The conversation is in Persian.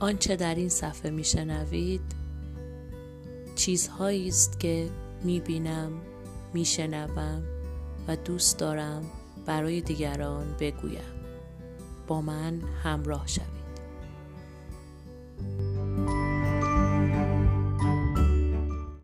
آنچه در این صفحه میشنوید چیزهایی است که می‌بینم میشنوم و دوست دارم برای دیگران بگویم. با من همراه شوید.